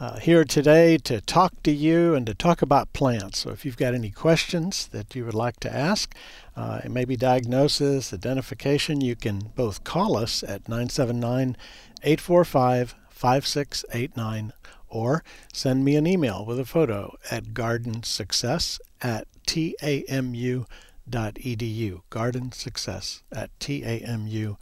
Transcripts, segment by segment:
uh, here today to talk to you and to talk about plants. So if you've got any questions that you would like to ask, uh, maybe diagnosis, identification, you can both call us at 979 845 5689 or send me an email with a photo at gardensuccess at tamu.edu. Garden Success at tamu.edu.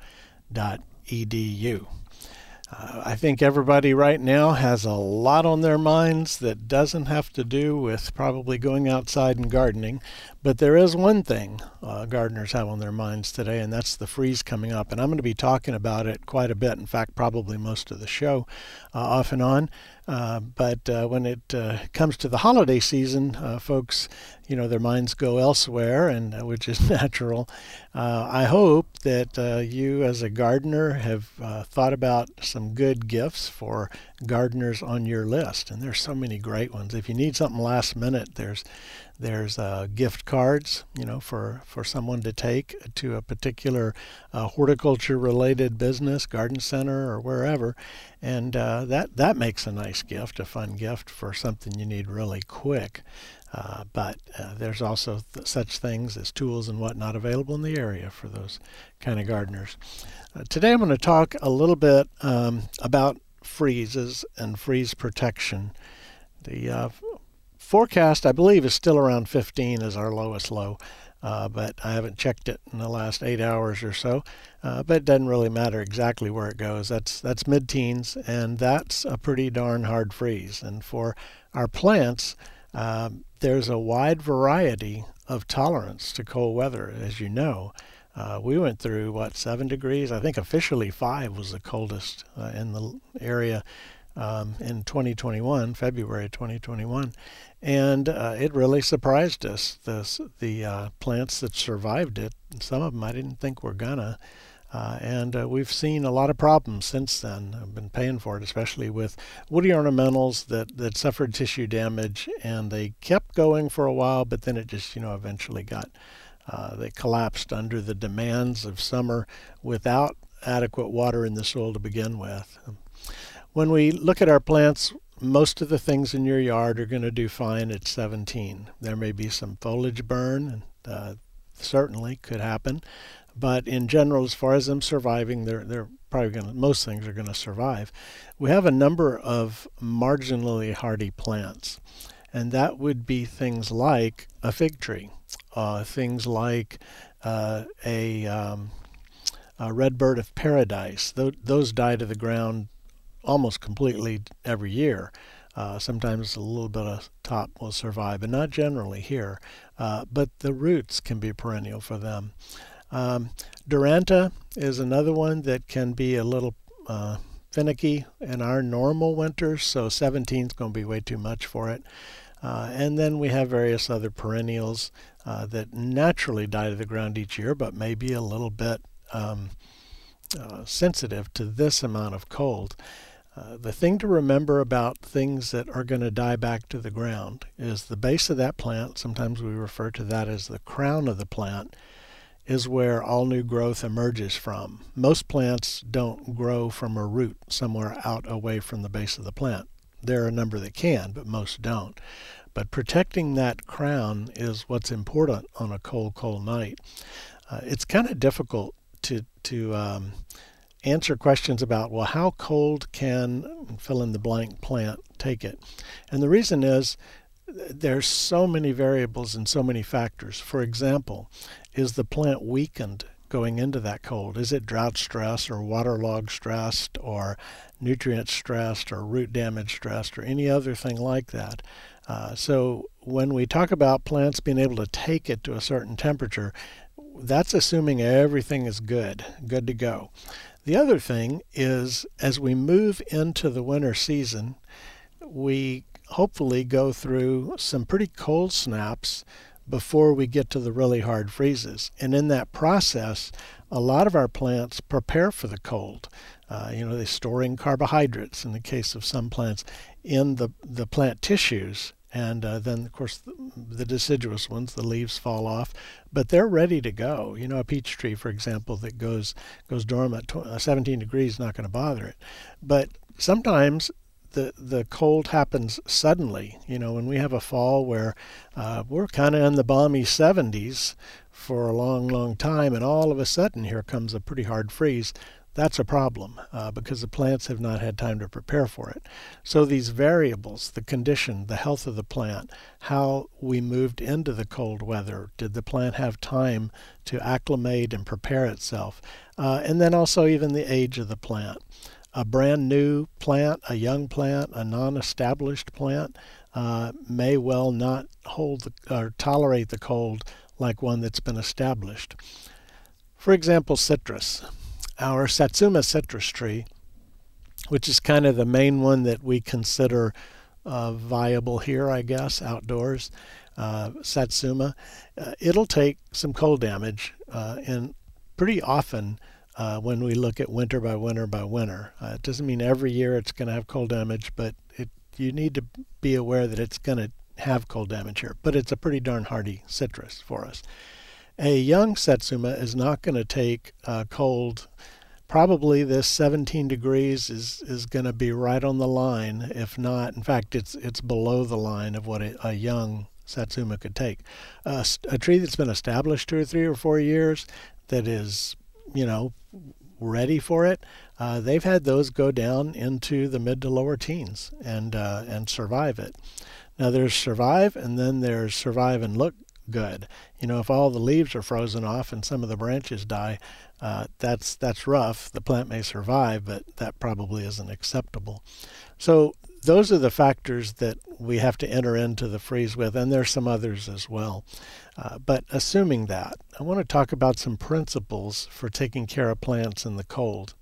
Uh, I think everybody right now has a lot on their minds that doesn't have to do with probably going outside and gardening. But there is one thing uh, gardeners have on their minds today, and that's the freeze coming up. And I'm going to be talking about it quite a bit. In fact, probably most of the show, uh, off and on. Uh, but uh, when it uh, comes to the holiday season, uh, folks, you know, their minds go elsewhere, and uh, which is natural. I hope that you, as a gardener, have thought about some good gifts for gardeners on your list, and there's so many great ones. If you need something last minute, there's there's uh, gift cards, you know, for, for someone to take to a particular uh, horticulture related business, garden center, or wherever. And uh, that, that makes a nice gift, a fun gift for something you need really quick. Uh, but uh, there's also th- such things as tools and whatnot available in the area for those kind of gardeners. Uh, today I'm going to talk a little bit um, about freezes and freeze protection. The forecast, I believe, is still around 15 as our lowest low. Uh, but I haven't checked it in the last eight hours or so. Uh, but it doesn't really matter exactly where it goes. That's that's mid-teens, and that's a pretty darn hard freeze. And for our plants, uh, there's a wide variety of tolerance to cold weather, as you know. Uh, we went through what seven degrees. I think officially five was the coldest uh, in the area um, in 2021, February 2021, and uh, it really surprised us. The the uh, plants that survived it, some of them I didn't think were gonna. Uh, and uh, we've seen a lot of problems since then. I've been paying for it, especially with woody ornamentals that, that suffered tissue damage, and they kept going for a while, but then it just, you know, eventually got, uh, they collapsed under the demands of summer without adequate water in the soil to begin with. When we look at our plants, most of the things in your yard are going to do fine at 17. There may be some foliage burn, uh, certainly could happen, but in general, as far as them surviving, they're they're probably going to most things are going to survive. We have a number of marginally hardy plants, and that would be things like a fig tree, uh, things like uh, a, um, a red bird of paradise. Th- those die to the ground almost completely every year. Uh, sometimes a little bit of top will survive, but not generally here. Uh, but the roots can be perennial for them. Um, Duranta is another one that can be a little uh, finicky in our normal winters, so 17 is going to be way too much for it. Uh, and then we have various other perennials uh, that naturally die to the ground each year, but may be a little bit um, uh, sensitive to this amount of cold. Uh, the thing to remember about things that are going to die back to the ground is the base of that plant, sometimes we refer to that as the crown of the plant, is where all new growth emerges from. Most plants don't grow from a root somewhere out away from the base of the plant. There are a number that can, but most don't. But protecting that crown is what's important on a cold, cold night. Uh, it's kind of difficult to to um, answer questions about, well, how cold can fill in the blank plant take it? And the reason is there's so many variables and so many factors. For example, is the plant weakened going into that cold? Is it drought stress or waterlog stressed or nutrient stressed or root damage stressed or any other thing like that? Uh, so when we talk about plants being able to take it to a certain temperature, that's assuming everything is good, good to go. The other thing is, as we move into the winter season, we hopefully go through some pretty cold snaps before we get to the really hard freezes. And in that process, a lot of our plants prepare for the cold. Uh, you know, they're storing carbohydrates in the case of some plants in the, the plant tissues. And uh, then, of course, the, the, deciduous ones, the leaves fall off, but they're ready to go. You know, a peach tree, for example, that goes goes dormant, uh, 17 degrees not going to bother it. But sometimes the the cold happens suddenly. You know, when we have a fall where uh, we're kind of in the balmy 70s for a long, long time, and all of a sudden here comes a pretty hard freeze. That's a problem uh, because the plants have not had time to prepare for it. So these variables, the condition, the health of the plant, how we moved into the cold weather, did the plant have time to acclimate and prepare itself, uh, and then also even the age of the plant a brand new plant, a young plant, a non established plant uh, may well not hold the, or tolerate the cold like one that's been established. For example, citrus. Our Satsuma citrus tree, which is kind of the main one that we consider uh, viable here, I guess, outdoors, uh, Satsuma, uh, it'll take some cold damage uh, and pretty often uh, when we look at winter by winter by winter. Uh, it doesn't mean every year it's going to have cold damage, but it you need to be aware that it's going to have cold damage here. But it's a pretty darn hardy citrus for us. A young satsuma is not going to take uh, cold. Probably this 17 degrees is, is going to be right on the line. If not, in fact, it's it's below the line of what a, a young satsuma could take. Uh, a tree that's been established two or three or four years that is you know, ready for it, uh, they've had those go down into the mid to lower teens and uh, and survive it. Now there's survive, and then there's survive and look good. You know, if all the leaves are frozen off and some of the branches die, uh, that's that's rough. The plant may survive, but that probably isn't acceptable. So those are the factors that we have to enter into the freeze with, and there's some others as well. Uh, but assuming that, I want to talk about some principles for taking care of plants in the cold.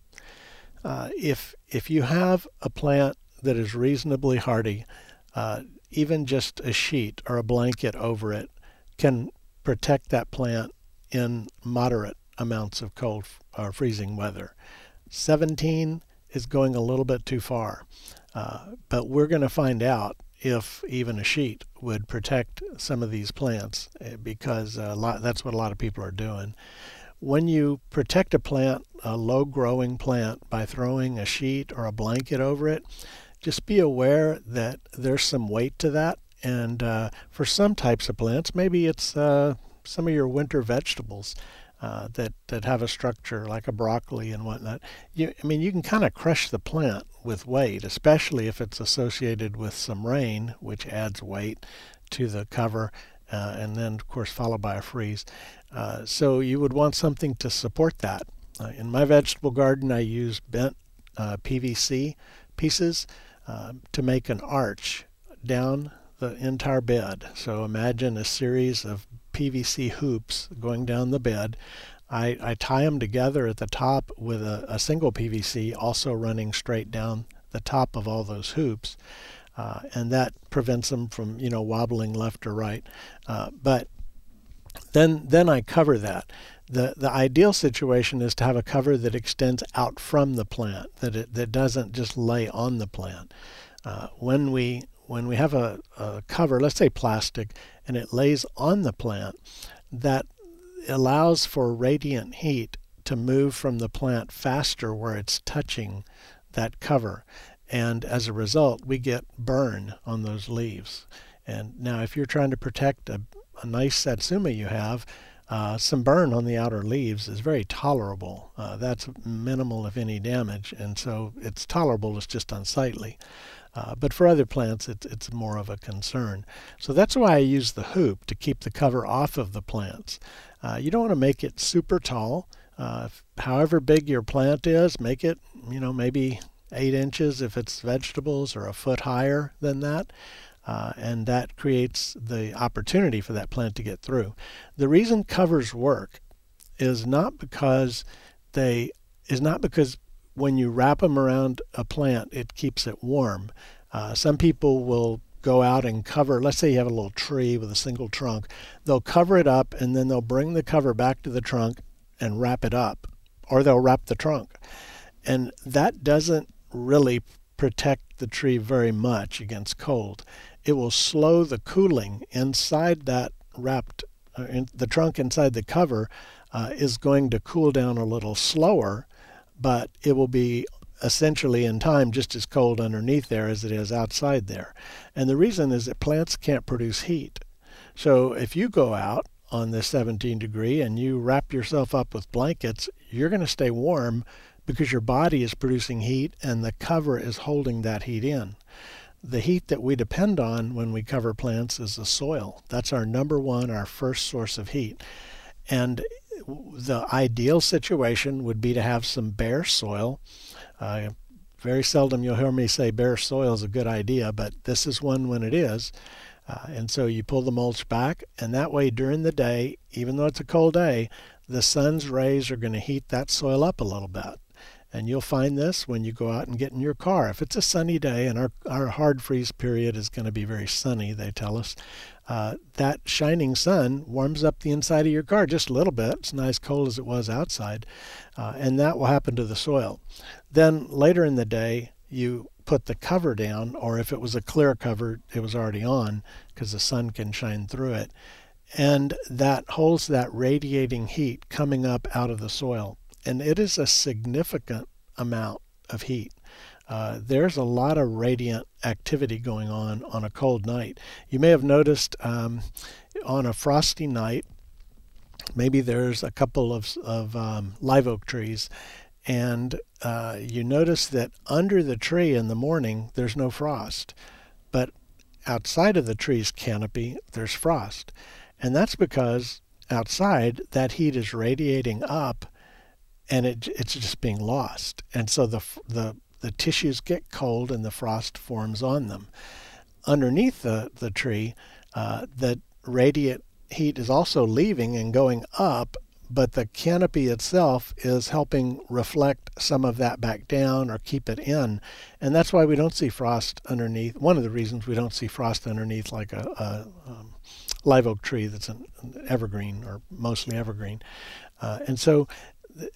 Uh, if if you have a plant that is reasonably hardy, uh, even just a sheet or a blanket over it can protect that plant in moderate amounts of cold or freezing weather. 17 is going a little bit too far. Uh, but we're going to find out if even a sheet would protect some of these plants eh, because lot, that's what a lot of people are doing. When you protect a plant, a low growing plant, by throwing a sheet or a blanket over it, just be aware that there's some weight to that. And uh, for some types of plants, maybe it's uh, some of your winter vegetables uh, that that have a structure like a broccoli and whatnot. You, I mean, you can kind of crush the plant with weight, especially if it's associated with some rain, which adds weight to the cover, uh, and then of course followed by a freeze. Uh, so you would want something to support that. Uh, in my vegetable garden, I use bent PVC pieces to make an arch down the entire bed. So imagine a series of PVC hoops going down the bed. I, I tie them together at the top with a, a single PVC also running straight down the top of all those hoops. Uh, and that prevents them from you know wobbling left or right. Uh, but then then I cover that. the The ideal situation is to have a cover that extends out from the plant, that it that doesn't just lay on the plant. Uh, when we when we have a, a cover, let's say plastic, and it lays on the plant, that allows for radiant heat to move from the plant faster where it's touching that cover. And as a result, we get burn on those leaves. And now, if you're trying to protect a, a nice satsuma you have, uh, some burn on the outer leaves is very tolerable. Uh, that's minimal, if any, damage, and so it's tolerable. It's just unsightly. Uh, but for other plants, it's, it's more of a concern. So that's why I use the hoop to keep the cover off of the plants. Uh, you don't want to make it super tall. Uh, however big your plant is, make it, you know, maybe eight inches if it's vegetables or a foot higher than that. Uh, and that creates the opportunity for that plant to get through. The reason covers work is not because they is not because when you wrap them around a plant, it keeps it warm. Uh, some people will go out and cover, let's say you have a little tree with a single trunk, they'll cover it up and then they'll bring the cover back to the trunk and wrap it up, or they'll wrap the trunk. And that doesn't really protect the tree very much against cold. It will slow the cooling inside that wrapped, uh, in, the trunk inside the cover uh, is going to cool down a little slower, but it will be essentially in time just as cold underneath there as it is outside there. And the reason is that plants can't produce heat. So if you go out on the 17 degree and you wrap yourself up with blankets, you're going to stay warm because your body is producing heat and the cover is holding that heat in. The heat that we depend on when we cover plants is the soil. That's our number one, our first source of heat. And the ideal situation would be to have some bare soil. Uh, very seldom you'll hear me say bare soil is a good idea, but this is one when it is. Uh, and so you pull the mulch back, and that way during the day, even though it's a cold day, the sun's rays are going to heat that soil up a little bit. And you'll find this when you go out and get in your car. If it's a sunny day, and our, our hard freeze period is going to be very sunny, they tell us, uh, that shining sun warms up the inside of your car just a little bit. It's not as cold as it was outside. Uh, and that will happen to the soil. Then later in the day, you put the cover down, or if it was a clear cover, it was already on because the sun can shine through it. And that holds that radiating heat coming up out of the soil and it is a significant amount of heat. Uh, there's a lot of radiant activity going on on a cold night. You may have noticed um, on a frosty night, maybe there's a couple of, of um, live oak trees, and uh, you notice that under the tree in the morning there's no frost, but outside of the tree's canopy there's frost. And that's because outside that heat is radiating up and it, it's just being lost. And so the, the, the tissues get cold and the frost forms on them. Underneath the, the tree, uh, the radiant heat is also leaving and going up, but the canopy itself is helping reflect some of that back down or keep it in. And that's why we don't see frost underneath. One of the reasons we don't see frost underneath like a, a um, live oak tree that's an, evergreen or mostly evergreen. Uh, and so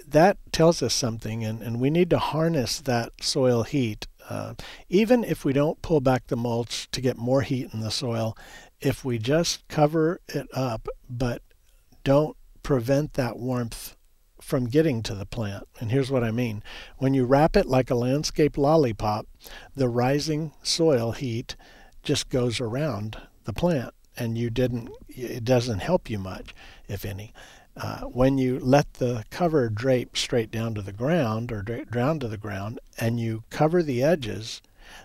that tells us something, and, and we need to harness that soil heat. Uh, even if we don't pull back the mulch to get more heat in the soil, if we just cover it up but don't prevent that warmth from getting to the plant. And here's what I mean when you wrap it like a landscape lollipop, the rising soil heat just goes around the plant and you didn't it doesn't help you much if any uh, when you let the cover drape straight down to the ground or down to the ground and you cover the edges,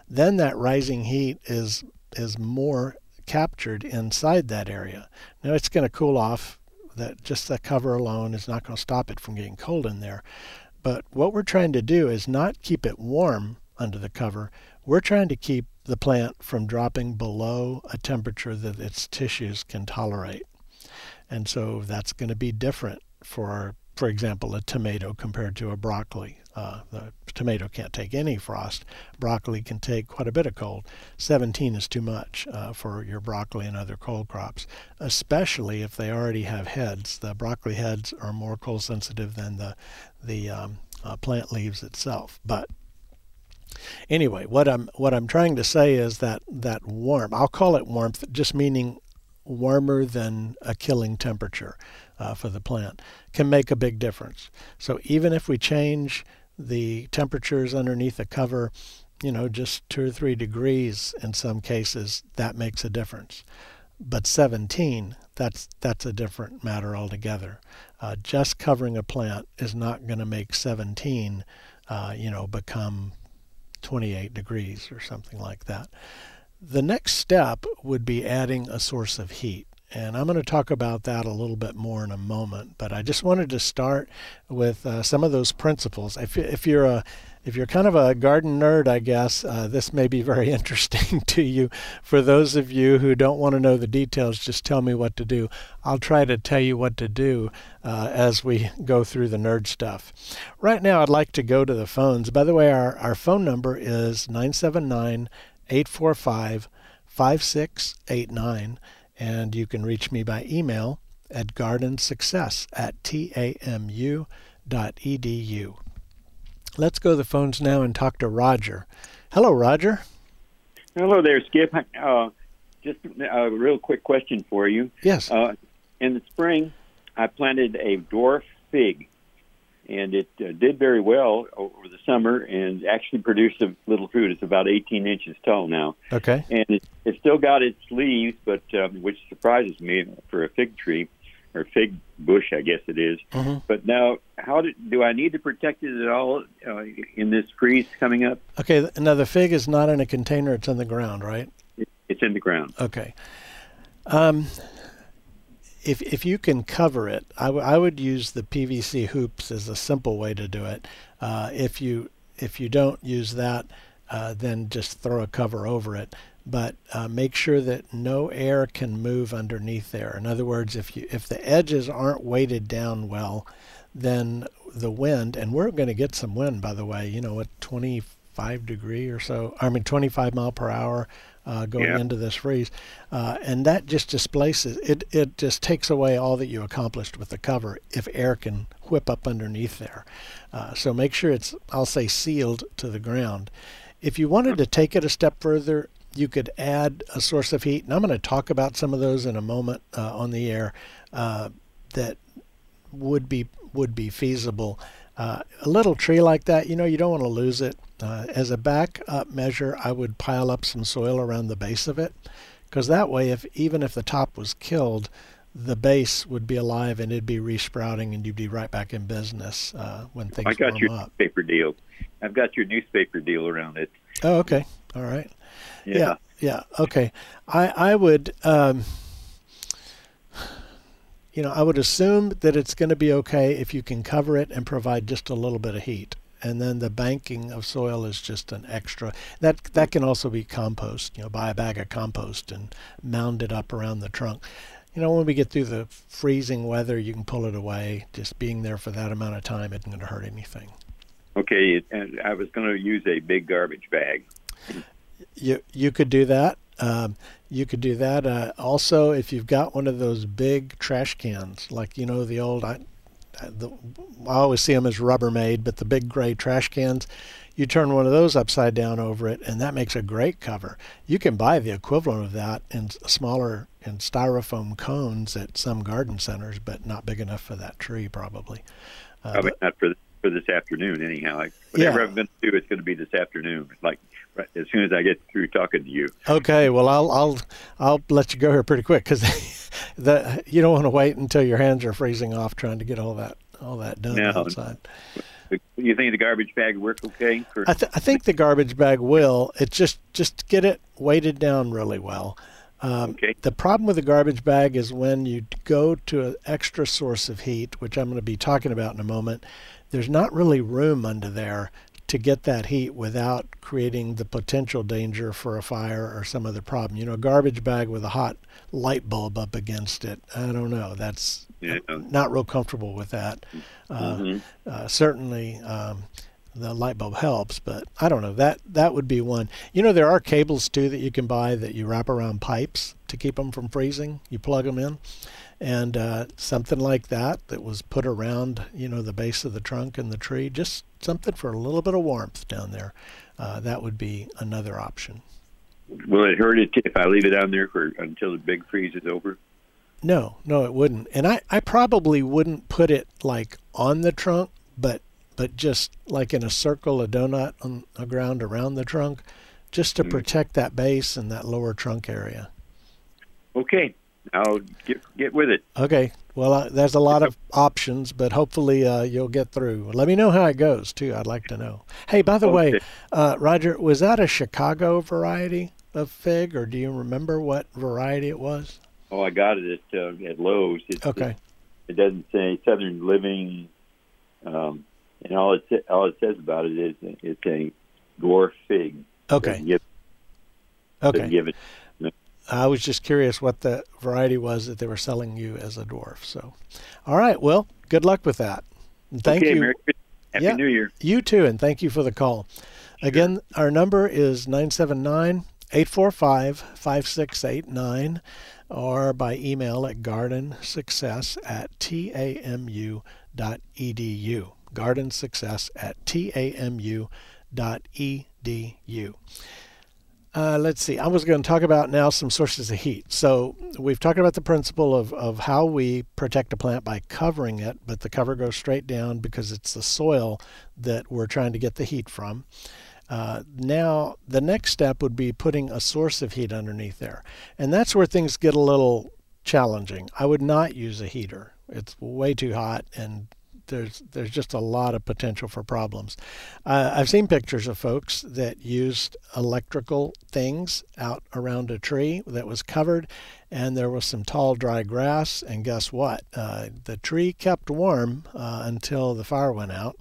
then that rising heat is is more captured inside that area. Now it's going to cool off. That just the cover alone is not going to stop it from getting cold in there. But what we're trying to do is not keep it warm under the cover. We're trying to keep the plant from dropping below a temperature that its tissues can tolerate. And so that's going to be different for, for example, a tomato compared to a broccoli. Uh, the tomato can't take any frost. Broccoli can take quite a bit of cold. 17 is too much uh, for your broccoli and other cold crops, especially if they already have heads. The broccoli heads are more cold sensitive than the the um, uh, plant leaves itself. But anyway, what I'm what I'm trying to say is that that warmth. I'll call it warmth, just meaning warmer than a killing temperature uh, for the plant can make a big difference. So even if we change the temperatures underneath the cover, you know, just two or three degrees in some cases, that makes a difference. But 17, that's that's a different matter altogether. Uh, just covering a plant is not going to make 17, uh, you know, become 28 degrees or something like that. The next step would be adding a source of heat. And I'm going to talk about that a little bit more in a moment. But I just wanted to start with uh, some of those principles. If, if you're a if you're kind of a garden nerd, I guess uh, this may be very interesting to you. For those of you who don't want to know the details, just tell me what to do. I'll try to tell you what to do uh, as we go through the nerd stuff. Right now, I'd like to go to the phones. By the way, our, our phone number is 979 845 5689. And you can reach me by email at gardensuccess at tamu.edu. Let's go to the phones now and talk to Roger. Hello, Roger. Hello there, Skip. Uh, just a real quick question for you. Yes. Uh, in the spring, I planted a dwarf fig, and it uh, did very well over the summer and actually produced a little fruit. It's about 18 inches tall now. Okay. And it, it still got its leaves, but um, which surprises me for a fig tree or fig bush, I guess it is. Mhm. But now, how do, do I need to protect it at all uh, in this freeze coming up? Okay. Now the fig is not in a container; it's in the ground, right? It's in the ground. Okay. Um, if if you can cover it, I, would use the PVC hoops as a simple way to do it. Uh, if you if you don't use that, uh, then just throw a cover over it. But uh, make sure that no air can move underneath there. In other words, if you if the edges aren't weighted down well, then the wind and we're going to get some wind by the way. You know, at 25 degree or so. I mean 25 mile per hour uh, going Yeah. into this freeze, uh, and that just displaces it. It just takes away all that you accomplished with the cover if air can whip up underneath there. Uh, so make sure it's I'll say sealed to the ground. If you wanted to take it a step further, you could add a source of heat, and I'm going to talk about some of those in a moment uh, on the air uh, that would be would be feasible. Uh, a little tree like that, you know, you don't want to lose it. Uh, as a backup measure, I would pile up some soil around the base of it, because that way, if even if the top was killed, the base would be alive and it'd be resprouting, and you'd be right back in business uh, when things I got your up. newspaper deal. I've got your newspaper deal around it. Oh, okay, all right. Yeah. yeah, yeah, okay. I I would um, you know, I would assume that it's going to be okay if you can cover it and provide just a little bit of heat. And then the banking of soil is just an extra. That that can also be compost. You know, buy a bag of compost and mound it up around the trunk. You know, when we get through the freezing weather, you can pull it away. Just being there for that amount of time isn't going to hurt anything. Okay, and I was going to use a big garbage bag. You you could do that. Um, you could do that. Uh, also, if you've got one of those big trash cans, like you know the old, I, the, I always see them as Rubbermaid, but the big gray trash cans, you turn one of those upside down over it, and that makes a great cover. You can buy the equivalent of that in smaller in styrofoam cones at some garden centers, but not big enough for that tree probably. Uh, Probably not for for this afternoon, anyhow. I, whatever I'm going to do, it's going to be this afternoon. Like as soon as I get through talking to you. Okay, well I'll I'll I'll let you go here pretty quick because the you don't want to wait until your hands are freezing off trying to get all that all that done No. outside. You think the garbage bag work okay? For, I, th- I think the garbage bag will. It just just get it weighted down really well. Um, Okay. The problem with the garbage bag is when you go to an extra source of heat, which I'm going to be talking about in a moment. There's not really room under there to get that heat without creating the potential danger for a fire or some other problem. You know, a garbage bag with a hot light bulb up against it. I don't know. That's Yeah. Not real comfortable with that. Uh, Mhm. uh, certainly, um, the light bulb helps, but I don't know. That that would be one. You know, there are cables too that you can buy that you wrap around pipes to keep them from freezing. You plug them in, and uh, something like that that was put around, you know, the base of the trunk and the tree, just something for a little bit of warmth down there. Uh, that would be another option. Will it hurt it if I leave it down there for until the big freeze is over? No, no, it wouldn't. And I, I probably wouldn't put it like on the trunk, but but just like in a circle, a donut on the ground around the trunk, just to Mm. protect that base and that lower trunk area. Okay, I'll get get with it. Okay. Well, uh, there's a lot of options, but hopefully uh, you'll get through. Let me know how it goes too. I'd like to know. Hey, by the way, uh, Roger, was that a Chicago variety of fig, or do you remember what variety it was? Oh, I got it at uh, at Lowe's. It, Okay. It, it doesn't say Southern Living, um, and all it all it says about it is it's a dwarf fig. Okay. Doesn't give, doesn't Okay. give it. I was just curious what the variety was that they were selling you as a dwarf. So, all right. Well, good luck with that. And Thank okay, you. Merry Happy Yeah. New Year. You too, and thank you for the call. Again, our number is 979 845 5689 or by email at gardensuccess at tamu.edu. Gardensuccess at tamu.edu. Uh, let's see. I was going to talk about now some sources of heat. So we've talked about the principle of, of how we protect a plant by covering it, but the cover goes straight down because it's the soil that we're trying to get the heat from. Uh, now, the next step would be putting a source of heat underneath there. And that's where things get a little challenging. I would not use a heater. It's way too hot and there's there's just a lot of potential for problems. Uh, I've seen pictures of folks that used electrical things out around a tree that was covered, and there was some tall, dry grass. And guess what? Uh, the tree kept warm uh, until the fire went out.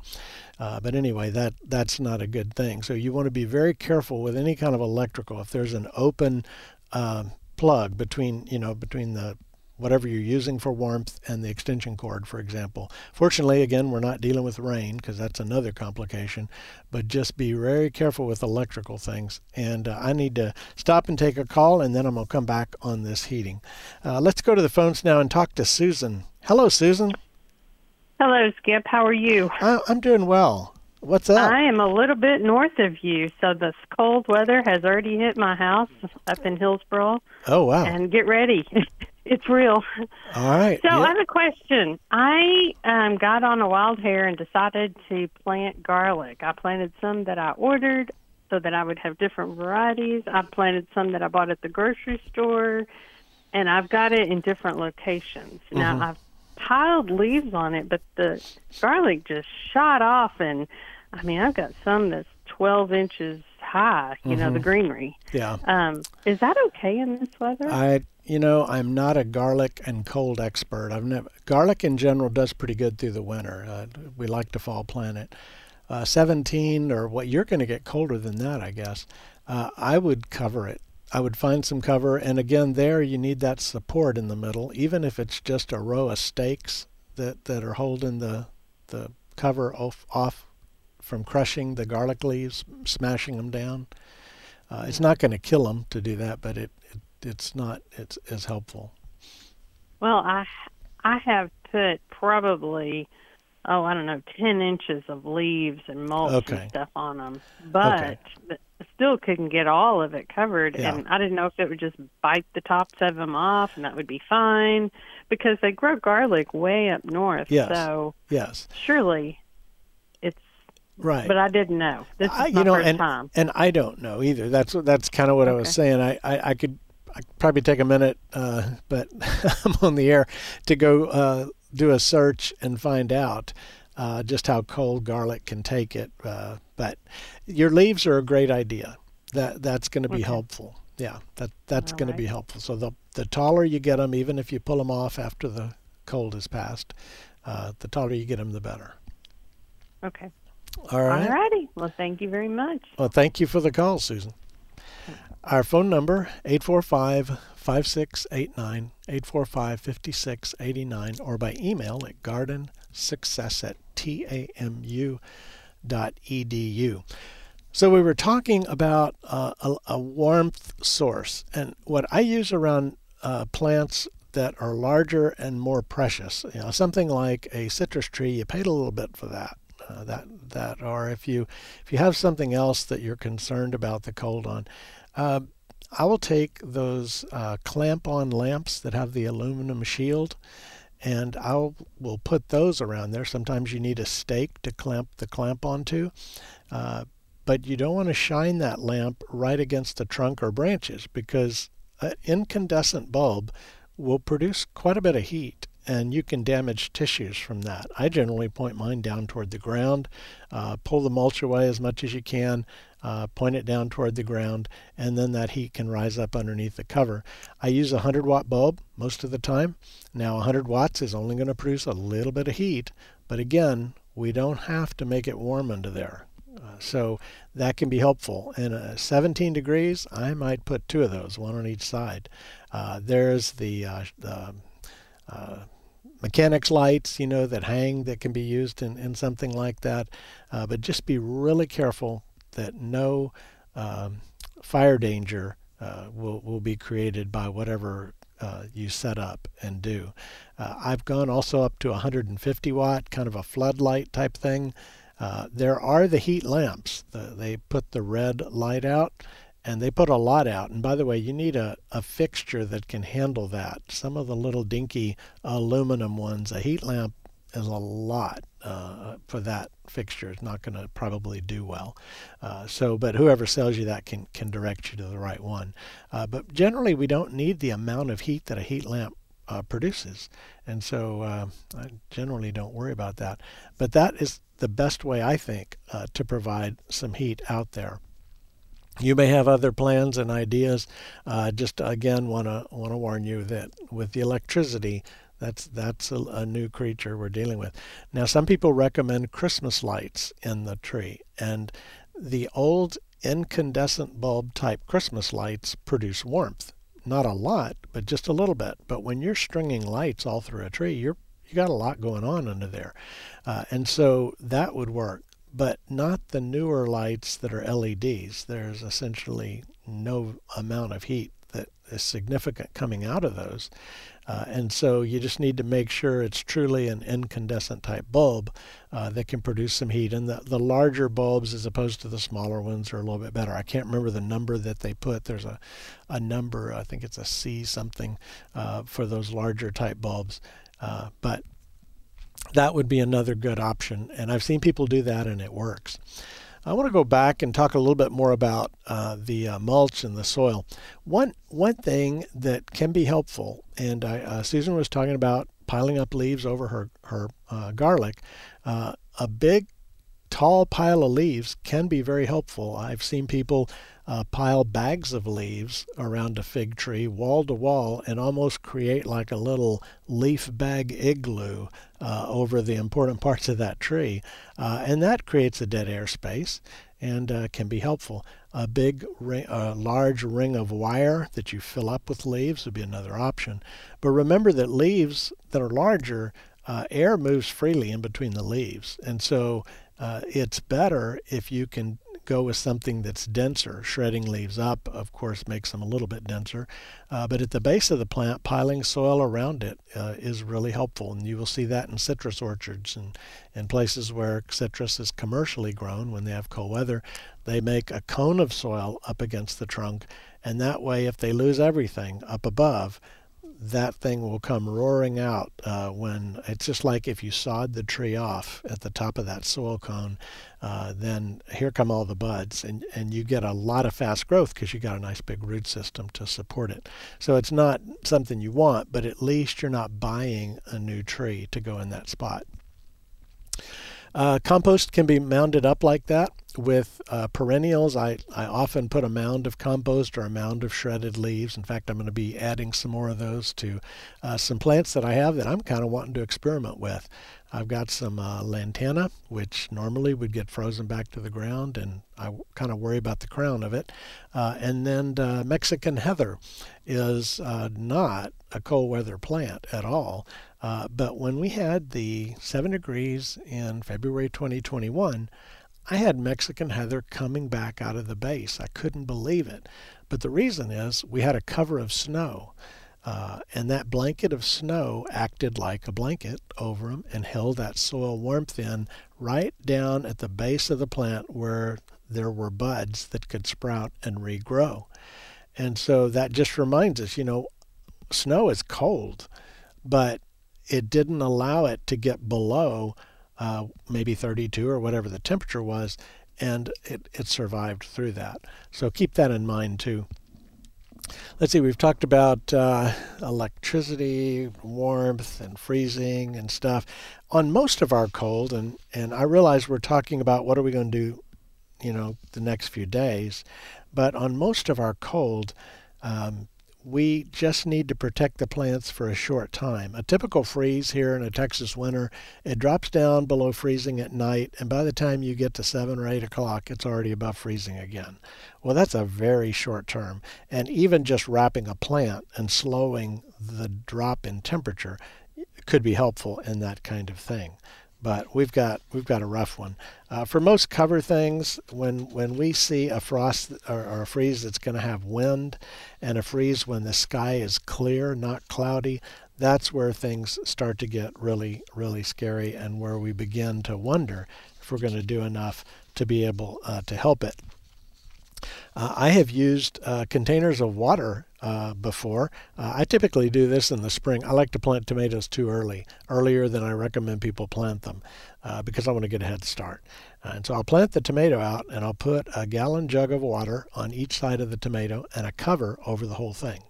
Uh, but anyway, that that's not a good thing. So you want to be very careful with any kind of electrical. If there's an open uh, plug between you know between the whatever you're using for warmth and the extension cord, for example. Fortunately, again, we're not dealing with rain because that's another complication, but just be very careful with electrical things. And uh, I need to stop and take a call, and then I'm going to come back on this heating. Uh, let's go to the phones now and talk to Susan. Hello, Susan. Hello, Skip. How are you? I, I'm doing well. What's up? I am a little bit north of you, so the cold weather has already hit my house up in Hillsboro. Oh, wow. And get ready. it's real. All right. So yeah. I have a question. I um, got on a wild hair and decided to plant garlic. I planted some that I ordered so that I would have different varieties. I planted some that I bought at the grocery store, and I've got it in different locations. Mm-hmm. Now I've piled leaves on it, but the garlic just shot off and I mean, I've got some that's 12 inches high, you mm-hmm. know, the Mm-hmm. greenery. Yeah. Um, is that okay in this weather? I, you know, I'm not a garlic and cold expert. I've never garlic in general does pretty good through the winter. Uh, we like to fall plant it. Uh, 17 or what you're going to get colder than that, I guess. Uh, I would cover it. I would find some cover, and again, there you need that support in the middle, even if it's just a row of stakes that that are holding the the cover off off from crushing the garlic leaves, smashing them down. Uh, it's not going to kill them to do that, but it, it it's not it's as helpful. Well, I I have put probably oh I don't know ten inches of leaves and mulch Okay. and stuff on them, but Okay. still couldn't get all of it covered, Yeah. and I didn't know if it would just bite the tops of them off, and that would be fine because they grow garlic way up north. Yes. So Yes, surely it's right. but I didn't know. This is I, my you know, first and time. and I don't know either. That's what- that's kind of what I was saying. I, I, I could I probably take a minute, uh, but I'm on the air to go uh, do a search and find out uh, just how cold garlic can take it. Uh, but your leaves are a great idea. That that's going to be Okay. helpful. Yeah, that that's going to be helpful. So the the taller you get them, even if you pull them off after the cold has passed, uh, the taller you get them, the better. Okay. All right. All righty. Well, thank you very much. Well, thank you for the call, Susan. Our phone number 845-5689, 845-5689 or by email at gardensuccess at tamu.edu. So we were talking about uh, a, a warmth source and what I use around uh, plants that are larger and more precious. You know, something like a citrus tree, you paid a little bit for that. Uh, that that or if you if you have something else that you're concerned about the cold on, uh, I will take those uh, clamp-on lamps that have the aluminum shield, and I will put those around there. Sometimes you need a stake to clamp the clamp onto, uh, but you don't want to shine that lamp right against the trunk or branches because an incandescent bulb will produce quite a bit of heat and you can damage tissues from that. I generally point mine down toward the ground, uh, pull the mulch away as much as you can, uh, point it down toward the ground, and then that heat can rise up underneath the cover. I use a 100 watt bulb most of the time. Now, 100 watts is only going to produce a little bit of heat, but again, we don't have to make it warm under there. Uh, so that can be helpful. And uh, 17 degrees, I might put two of those, one on each side. Uh, there's the, uh, the uh, mechanics lights, you know, that hang that can be used in, in something like that. Uh, but just be really careful that no um, fire danger uh, will will be created by whatever uh, you set up and do. Uh, I've gone also up to 150 watt, kind of a floodlight type thing. Uh, there are the heat lamps. The, they put the red light out and they put a lot out. And by the way, you need a, a fixture that can handle that. Some of the little dinky aluminum ones, a heat lamp is a lot uh, for that fixture. It's not going to probably do well. Uh, so, but whoever sells you that can can direct you to the right one. Uh, but generally, we don't need the amount of heat that a heat lamp uh, produces, and so uh, I generally don't worry about that. But that is the best way I think uh, to provide some heat out there. You may have other plans and ideas. just again, want to want to warn you that with the electricity, that's that's a, a, new creature we're dealing with. Now, some people recommend Christmas lights in the tree, and the old incandescent bulb type Christmas lights produce warmth. Not a lot, but just a little bit. But when you're stringing lights all through a tree, you're you got a lot going on under there, uh, and so that would work. But not the newer lights that are LEDs. There's essentially no amount of heat that is significant coming out of those. Uh, and so you just need to make sure it's truly an incandescent type bulb uh, that can produce some heat. And the, the larger bulbs, as opposed to the smaller ones, are a little bit better. I can't remember the number that they put. There's a, a number, I think it's a C something, uh, for those larger type bulbs. Uh, but that would be another good option. And I've seen people do that and it works. I want to go back and talk a little bit more about uh, the uh, mulch and the soil. One one thing that can be helpful, and I, uh, Susan was talking about piling up leaves over her her uh, garlic. Uh, a big tall pile of leaves can be very helpful. I've seen people uh, pile bags of leaves around a fig tree, wall to wall, and almost create like a little leaf bag igloo uh, over the important parts of that tree. Uh, and that creates a dead air space and uh, can be helpful. A big, ring, a large ring of wire that you fill up with leaves would be another option. But remember that leaves that are larger, uh, air moves freely in between the leaves. And so uh, it's better if you can go with something that's denser. Shredding leaves up, of course, makes them a little bit denser. Uh, but at the base of the plant, piling soil around it uh, is really helpful. And you will see that in citrus orchards and, and places where citrus is commercially grown when they have cold weather. They make a cone of soil up against the trunk. And that way, if they lose everything up above, that thing will come roaring out uh, when it's just like if you sawed the tree off at the top of that soil cone, uh, then here come all the buds, and, and you get a lot of fast growth because you got a nice big root system to support it. So it's not something you want, but at least you're not buying a new tree to go in that spot. Uh, compost can be mounded up like that with uh, perennials. I, I often put a mound of compost or a mound of shredded leaves. In fact, I'm going to be adding some more of those to uh, some plants that I have that I'm kind of wanting to experiment with. I've got some uh, lantana, which normally would get frozen back to the ground, and I kind of worry about the crown of it. Uh, and then uh, Mexican heather is uh, not a cold weather plant at all. Uh, but when we had the 7 degrees in February 2021, I had Mexican heather coming back out of the base. I couldn't believe it. But the reason is we had a cover of snow. Uh, and that blanket of snow acted like a blanket over them and held that soil warmth in right down at the base of the plant where there were buds that could sprout and regrow. And so that just reminds us, you know, snow is cold, but it didn't allow it to get below uh, maybe 32 or whatever the temperature was, and it, it survived through that. So keep that in mind too. Let's see, we've talked about uh, electricity, warmth, and freezing and stuff. On most of our cold, and, and I realize we're talking about what are we going to do, you know, the next few days, but on most of our cold, um, we just need to protect the plants for a short time. A typical freeze here in a Texas winter, it drops down below freezing at night, and by the time you get to 7 or 8 o'clock, it's already above freezing again. Well, that's a very short term. And even just wrapping a plant and slowing the drop in temperature could be helpful in that kind of thing. But we've got we've got a rough one. Uh, for most cover things, when when we see a frost or, or a freeze that's going to have wind, and a freeze when the sky is clear, not cloudy, that's where things start to get really really scary, and where we begin to wonder if we're going to do enough to be able uh, to help it. Uh, I have used uh, containers of water uh, before. Uh, I typically do this in the spring. I like to plant tomatoes too early, earlier than I recommend people plant them, uh, because I want to get a head start. Uh, and so I'll plant the tomato out and I'll put a gallon jug of water on each side of the tomato and a cover over the whole thing.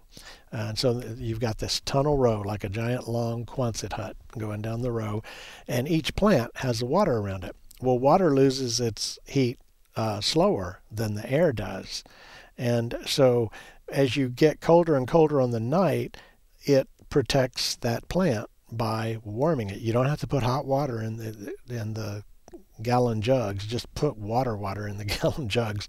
And so you've got this tunnel row, like a giant long Quonset hut going down the row, and each plant has the water around it. Well, water loses its heat uh, slower than the air does. And so as you get colder and colder on the night, it protects that plant by warming it. You don't have to put hot water in the in the gallon jugs. Just put water water in the gallon jugs,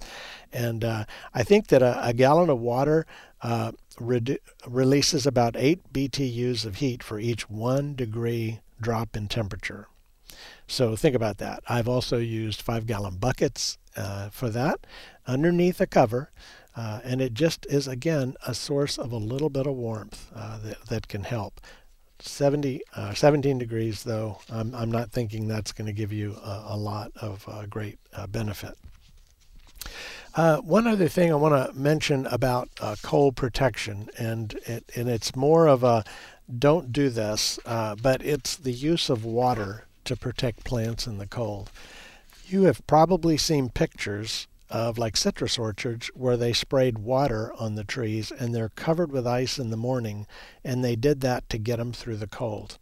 and uh, I think that a, a gallon of water uh, redu- releases about eight BTUs of heat for each one degree drop in temperature. So think about that. I've also used five gallon buckets uh, for that underneath a cover. Uh, and it just is, again, a source of a little bit of warmth uh, that, that can help. 70, uh, 17 degrees, though, I'm, I'm not thinking that's going to give you a, a lot of uh, great uh, benefit. Uh, one other thing I want to mention about cold protection, and it, and it's more of a don't do this, but it's the use of water to protect plants in the cold. You have probably seen pictures of like citrus orchards where they sprayed water on the trees and they're covered with ice in the morning, and they did that to get them through the cold.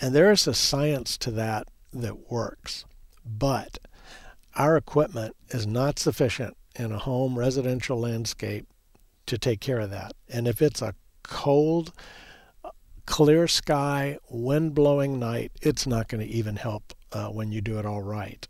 And there is a science to that that works, but our equipment is not sufficient in a home residential landscape to take care of that. And if it's a cold, clear sky, wind blowing night, it's not going to even help uh, when you do it all right.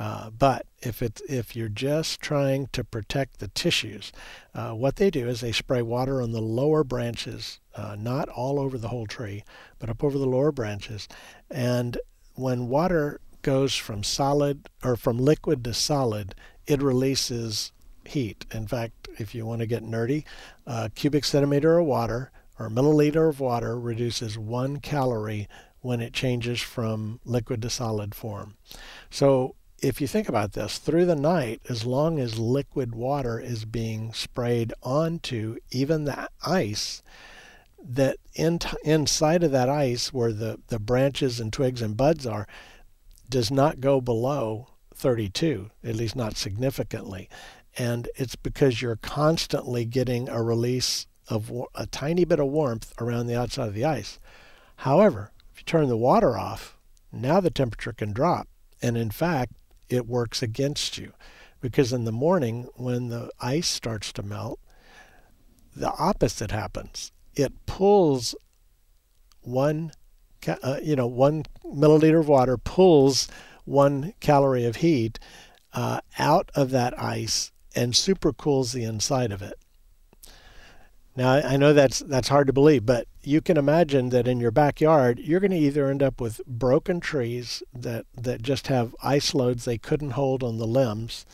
Uh, but if it's if you're just trying to protect the tissues, uh, what they do is they spray water on the lower branches, uh, not all over the whole tree, but up over the lower branches. And when water goes from solid or from liquid to solid, it releases heat. In fact, if you want to get nerdy, a cubic centimeter of water or a milliliter of water reduces one calorie when it changes from liquid to solid form. So if you think about this, through the night, as long as liquid water is being sprayed onto even the ice, that in, inside of that ice, where the, the branches and twigs and buds are, does not go below 32, at least not significantly. And it's because you're constantly getting a release of a tiny bit of warmth around the outside of the ice. However, if you turn the water off, now the temperature can drop. And in fact, it works against you. Because in the morning, when the ice starts to melt, the opposite happens. It pulls one, uh, you know, one milliliter of water pulls one calorie of heat uh, out of that ice and supercools the inside of it. Now I know that's that's hard to believe, but you can imagine that in your backyard you're going to either end up with broken trees that that just have ice loads they couldn't hold on the limbs,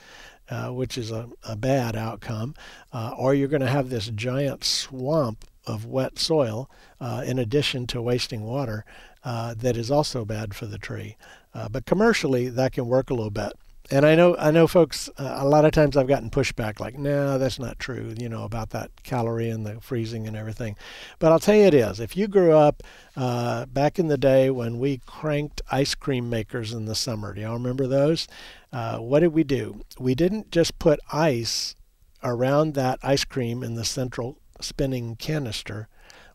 uh, which is a, a bad outcome, uh, or you're going to have this giant swamp of wet soil uh, in addition to wasting water uh, that is also bad for the tree. Uh, but commercially that can work a little bit and I know I know folks uh, a lot of times I've gotten pushback like no that's not true you know about that calorie and the freezing and everything. But I'll tell you it is. If you grew up uh, back in the day when we cranked ice cream makers in the summer do y'all remember those? Uh, what did we do? We didn't just put ice around that ice cream in the central spinning canister.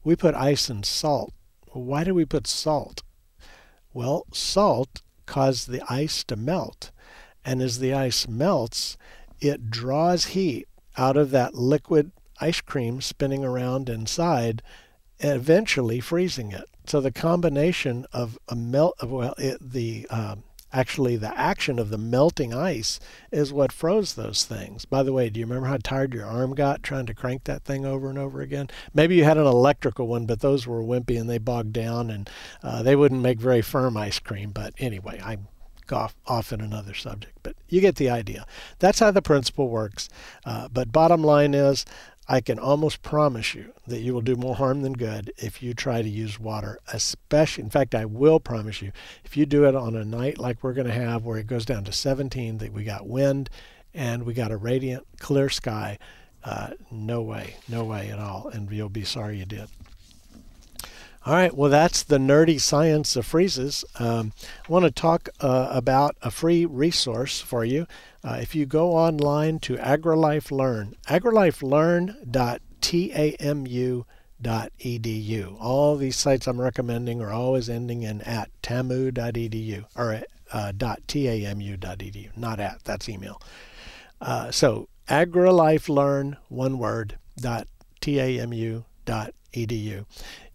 We put ice and salt. Why did we put salt? Well salt caused the ice to melt and as the ice melts, it draws heat out of that liquid ice cream spinning around inside, eventually freezing it. So the combination of a melt, well, it, the uh, Actually, the action of the melting ice is what froze those things. By the way, do you remember how tired your arm got trying to crank that thing over and over again? Maybe you had an electrical one, but those were wimpy and they bogged down and uh, they wouldn't make very firm ice cream. But anyway, I'm off, off in another subject, but you get the idea. That's how the principle works. Uh, but bottom line is, I can almost promise you that you will do more harm than good if you try to use water, especially, in fact, I will promise you, if you do it on a night like we're going to have where it goes down to 17, that we got wind and we got a radiant, clear sky, uh, no way, no way at all. And you'll be sorry you did. All right, well, that's the nerdy science of freezes. Um, I want to talk uh, about a free resource for you. Uh, if you go online to AgriLife Learn, agrilifelearn.tamu.edu. All these sites I'm recommending are always ending in at tamu.edu or uh, .tamu.edu, not at, that's email. Uh, so agrilifelearn, one word, .tamu.edu edu.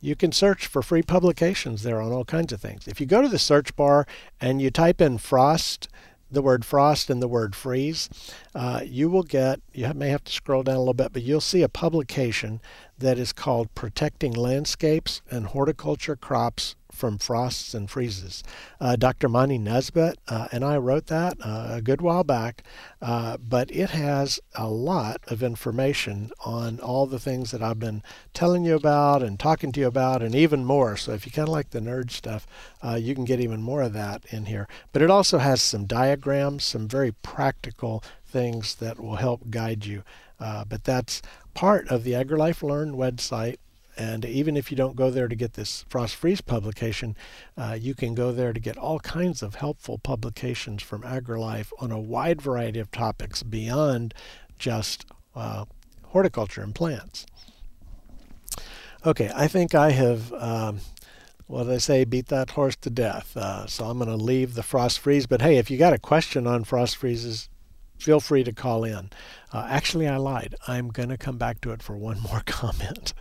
You can search for free publications there on all kinds of things. If you go to the search bar and you type in frost, the word frost and the word freeze, uh, you will get, you may have to scroll down a little bit, but you'll see a publication that is called Protecting Landscapes and Horticulture Crops from Frosts and Freezes. Uh, Dr. Monte Nesbitt uh, and I wrote that uh, a good while back, uh, but it has a lot of information on all the things that I've been telling you about and talking to you about, and even more. So if you kind of like the nerd stuff, uh, you can get even more of that in here. But it also has some diagrams, some very practical things that will help guide you. Uh, but that's part of the AgriLife Learn website and even if you don't go there to get this Frost Freeze publication, uh, you can go there to get all kinds of helpful publications from AgriLife on a wide variety of topics beyond just uh, horticulture and plants. Okay, I think I have, um, what did I say, beat that horse to death. Uh, so I'm going to leave the frost freeze. But hey, if you got a question on frost freezes, feel free to call in. Uh, actually, I lied. I'm going to come back to it for one more comment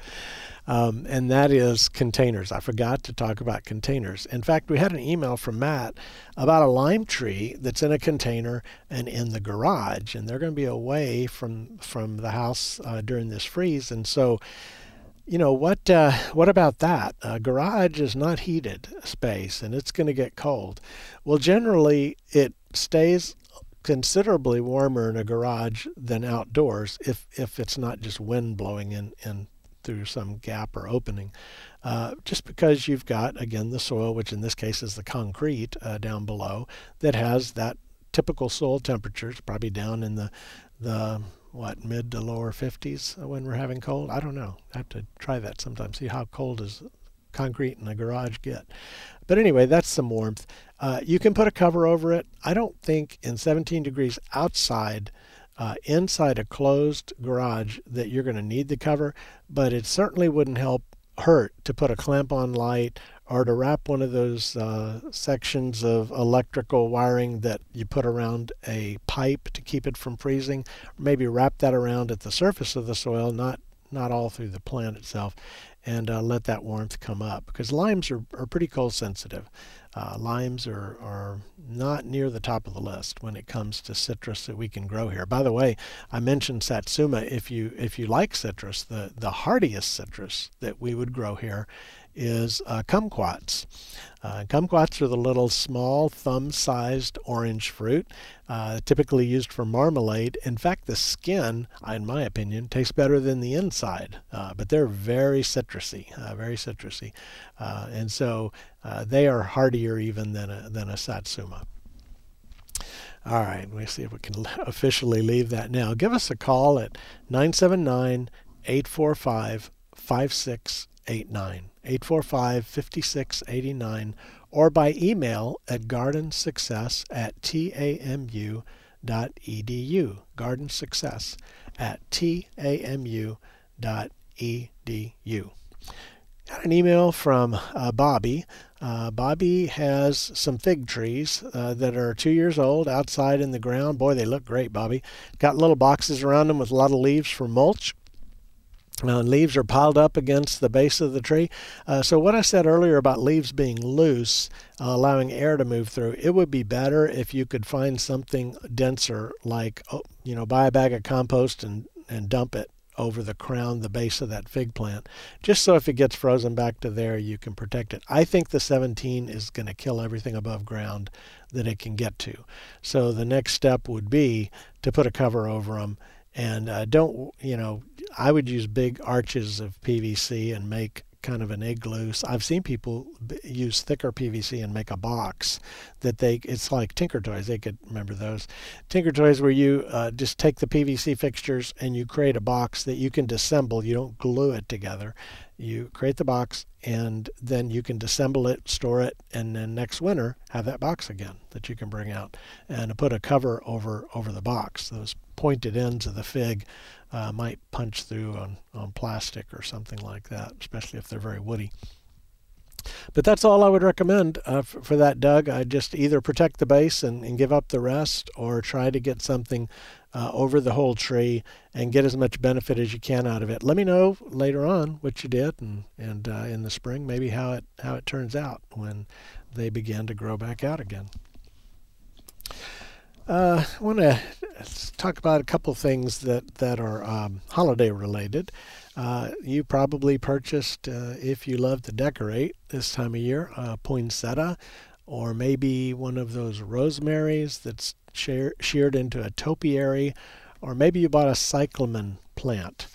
um, and that is containers. I forgot to talk about containers. In fact, we had an email from Matt about a lime tree that's in a container and in the garage, and they're going to be away from from the house uh, during this freeze, and so. You know what? Uh, what about that? A garage is not heated space, and it's going to get cold. Well, generally, it stays considerably warmer in a garage than outdoors if if it's not just wind blowing in in through some gap or opening. Uh, just because you've got, again, the soil, which in this case is the concrete uh, down below, that has that typical soil temperatures, probably down in the, the what, mid to lower 50s when we're having cold. I don't know. I have to try that sometime, see how cold does concrete in a garage get. But anyway, that's some warmth. Uh, you can put a cover over it. I don't think in 17 degrees outside uh, inside a closed garage that you're going to need the cover, but it certainly wouldn't help hurt to put a clamp on light or to wrap one of those uh, sections of electrical wiring that you put around a pipe to keep it from freezing. Maybe wrap that around at the surface of the soil, not not all through the plant itself, and uh, let that warmth come up because limes are, are pretty cold sensitive. Uh, limes are, are not near the top of the list when it comes to citrus that we can grow here. By the way, I mentioned satsuma. If you if you like citrus, the, the hardiest citrus that we would grow here is uh, kumquats. Uh, kumquats are the little small thumb-sized orange fruit, uh, typically used for marmalade. In fact, the skin, in my opinion, tastes better than the inside, uh, but they're very citrusy, uh, very citrusy, uh, and so they are hardier even than a, than a satsuma. All right, let me see if we can officially leave that now. Give us a call at 979 845 5689. 845 5689 or by email at gardensuccess at tamu.edu. Garden Success at tamu.edu. Got an email from uh, Bobby. Uh, Bobby has some fig trees uh, that are two years old outside in the ground. Boy, they look great, Bobby. Got little boxes around them with a lot of leaves for mulch uh, leaves are piled up against the base of the tree. Uh, so, what I said earlier about leaves being loose, uh, allowing air to move through, it would be better if you could find something denser, like, oh, you know, buy a bag of compost and, and dump it over the crown, the base of that fig plant, just so if it gets frozen back to there, you can protect it. I think the 17 is going to kill everything above ground that it can get to. So, the next step would be to put a cover over them and uh, don't, you know, I would use big arches of PVC and make kind of an igloo. I've seen people use thicker PVC and make a box that they, it's like Tinker Toys. They could remember those. Tinker Toys where you uh, just take the PVC fixtures and you create a box that you can disassemble. You don't glue it together. You create the box and then you can disassemble it, store it, and then next winter have that box again that you can bring out and put a cover over over the box. Those pointed ends of the fig uh, might punch through on, on plastic or something like that, especially if they're very woody. But that's all I would recommend uh, for, for, that, Doug. I just either protect the base and, and, give up the rest, or try to get something uh, over the whole tree and get as much benefit as you can out of it. Let me know later on what you did, and and uh, in the spring maybe how it how it turns out when they begin to grow back out again. Uh, I want to talk about a couple things that that are um, holiday related. Uh, you probably purchased, uh, if you love to decorate this time of year, poinsettia, or maybe one of those rosemaries that's sheared into a topiary, or maybe you bought a cyclamen plant,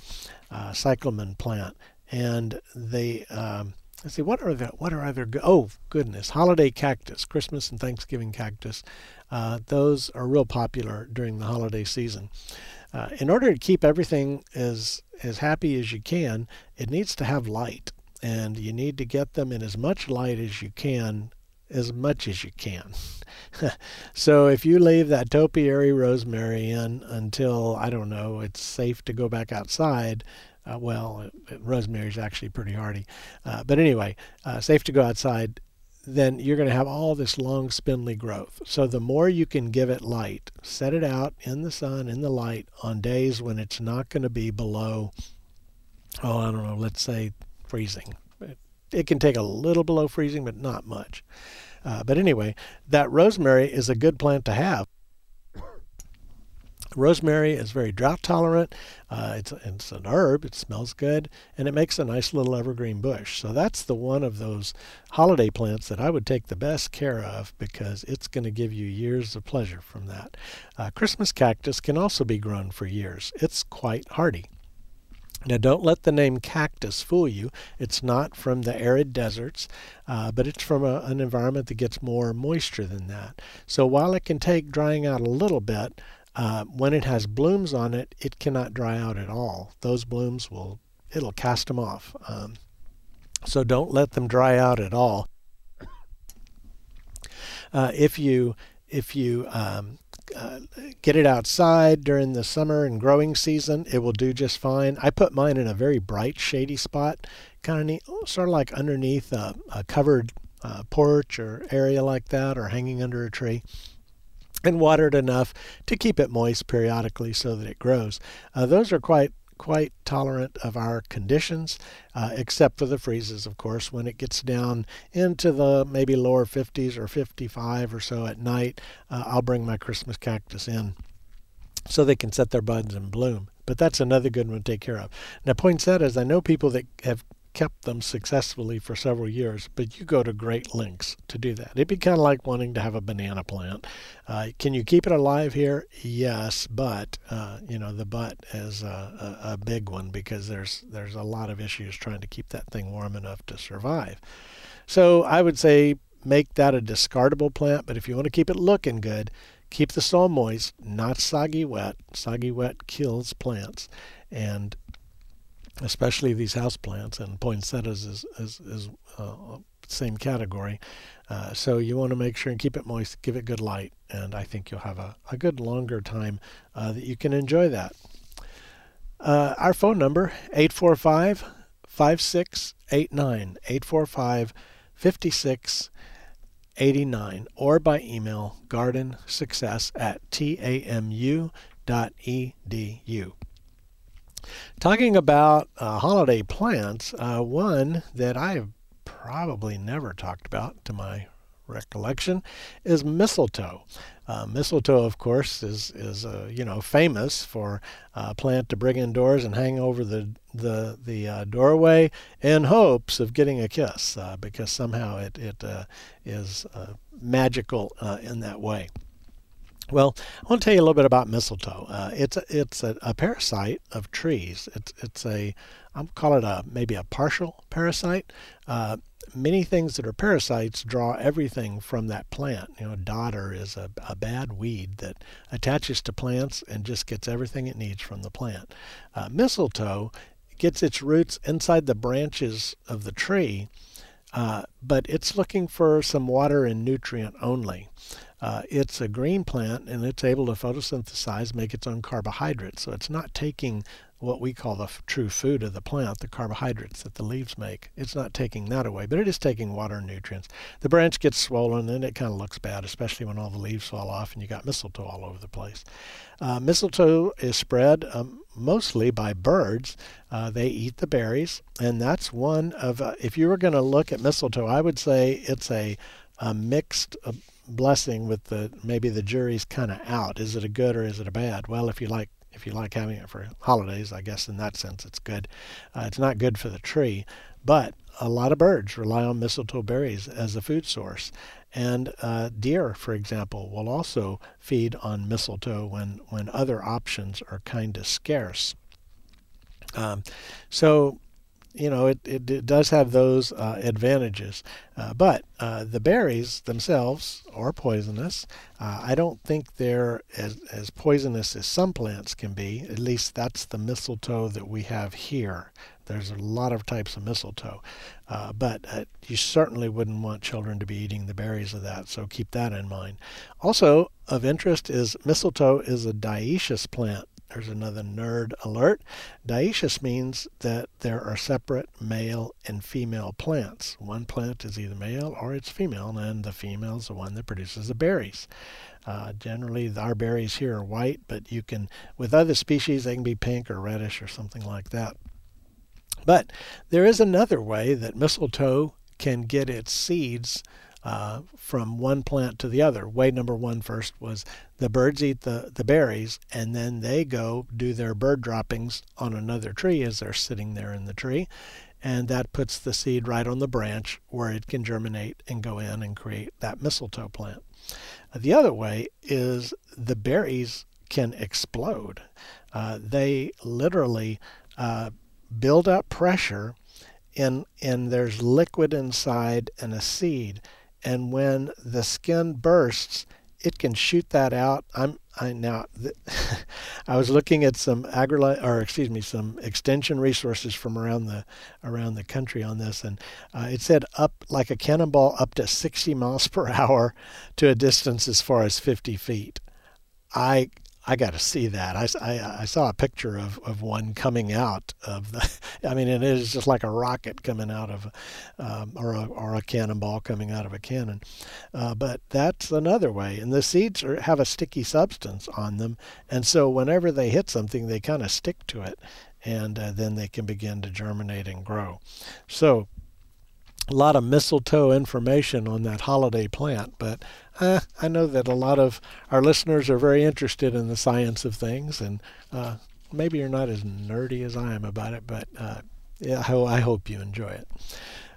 uh, cyclamen plant, and they. Um, Let's see, what are the what are other oh goodness holiday cactus, Christmas and Thanksgiving cactus, uh, those are real popular during the holiday season. Uh, in order to keep everything as as happy as you can, it needs to have light, and you need to get them in as much light as you can, as much as you can. so if you leave that topiary rosemary in until I don't know, it's safe to go back outside. Uh, well, rosemary is actually pretty hardy, uh, but anyway, uh, safe to go outside. Then you're going to have all this long spindly growth. So the more you can give it light, set it out in the sun, in the light, on days when it's not going to be below, oh, I don't know, let's say freezing. It, can take a little below freezing, but not much. Uh, but anyway, that rosemary is a good plant to have. Rosemary is very drought tolerant. Uh, it's, it's an herb. It smells good, and it makes a nice little evergreen bush. So that's the one of those holiday plants that I would take the best care of because it's going to give you years of pleasure from that. Uh, Christmas cactus can also be grown for years. It's quite hardy. Now, don't let the name cactus fool you. It's not from the arid deserts, uh, but it's from a, an environment that gets more moisture than that. So, while it can take drying out a little bit, uh, when it has blooms on it, it cannot dry out at all. Those blooms will, it'll cast them off. Um, so, don't let them dry out at all. Uh, if you if you um, uh, get it outside during the summer and growing season, it will do just fine. I put mine in a very bright, shady spot, kind of neat, sort of like underneath a, a covered uh, porch or area like that, or hanging under a tree. And watered enough to keep it moist periodically so that it grows. Uh, those are quite quite tolerant of our conditions, uh, except for the freezes, of course. When it gets down into the maybe lower 50s or 55 or so at night, uh, I'll bring my Christmas cactus in so they can set their buds and bloom. But that's another good one to take care of. Now, poinsettias, I know people that have kept them successfully for several years, but you go to great lengths to do that. It'd be kind of like wanting to have a banana plant. Uh, can you keep it alive here? Yes, but uh, you know the but is a, a, a, big one because there's there's a lot of issues trying to keep that thing warm enough to survive. So I would say make that a discardable plant, but if you want to keep it looking good, keep the soil moist, not soggy wet. Soggy wet kills plants, and especially these house plants, and poinsettias is, is, is uh, same category. Uh, so you want to make sure and keep it moist, give it good light, and I think you'll have a, a good longer time uh, that you can enjoy that. Uh, our phone number, 845 5689, 845 5689, or by email, gardensuccess at tamu.edu. Talking about uh, holiday plants, uh, one that I've probably never talked about to my recollection is mistletoe. Uh, mistletoe, of course, is is uh, you know famous for a plant to bring indoors and hang over the the the uh, doorway in hopes of getting a kiss, uh, because somehow it it uh, is uh, magical in that way. Well, I want to tell you a little bit about mistletoe. Uh, it's a, it's a, a, parasite of trees. It's it's a I'm call it a maybe a partial parasite. Uh, many things that are parasites draw everything from that plant. You know, dodder is a, a bad weed that attaches to plants and just gets everything it needs from the plant. Uh, mistletoe gets its roots inside the branches of the tree, uh, but it's looking for some water and nutrient only. Uh, it's a green plant and it's able to photosynthesize, make its own carbohydrates. So it's not taking what we call the true food of the plant, the carbohydrates that the leaves make. It's not taking that away, but it is taking water and nutrients. The branch gets swollen and it kind of looks bad, especially when all the leaves fall off and you got mistletoe all over the place. Uh, mistletoe is spread um, mostly by birds. Uh, they eat the berries, and that's one of, uh, if you were going to look at mistletoe, I would say it's a, a mixed blessing with the maybe the jury's kind of out. Is it a good or is it a bad? Well, if you like if you like having it for holidays, I guess in that sense it's good. Uh, it's not good for the tree, but a lot of birds rely on mistletoe berries as a food source. And uh, deer, for example, will also feed on mistletoe when, when other options are kind of scarce. Um, so you know, it, it, it, does have those uh, advantages. Uh, but uh, the berries themselves are poisonous. Uh, I don't think they're as, as poisonous as some plants can be. At least that's the mistletoe that we have here. There's a lot of types of mistletoe. Uh, but uh, you certainly wouldn't want children to be eating the berries of that, so keep that in mind. Also, of interest is mistletoe is a dioecious plant. There's another nerd alert. Dioecious means that there are separate male and female plants. One plant is either male or it's female, and the female is the one that produces the berries. Uh, generally, our berries here are white, but you can, with other species, they can be pink or reddish or something like that. But there is another way that mistletoe can get its seeds uh, from one plant to the other. Way number one first was the birds eat the, the berries and then they go do their bird droppings on another tree as they're sitting there in the tree. And that puts the seed right on the branch where it can germinate and go in and create that mistletoe plant. The other way is the berries can explode. Uh, they literally uh, build up pressure and, and there's liquid inside and a seed and when the skin bursts, it can shoot that out. I'm I now I was looking at some agri or excuse me some extension resources from around the around the country on this, and uh, it said up like a cannonball up to 60 miles per hour to a distance as far as 50 feet. I I got to see that. I, I, I, saw a picture of, of one coming out of the. I mean, it is just like a rocket coming out of, um, or a, or a cannonball coming out of a cannon. Uh, but that's another way. And the seeds are, have a sticky substance on them, and so whenever they hit something, they kind of stick to it, and uh, then they can begin to germinate and grow. So a lot of mistletoe information on that holiday plant, but uh, I know that a lot of our listeners are very interested in the science of things, and uh, maybe you're not as nerdy as I am about it, but uh, yeah, I, hope you enjoy it.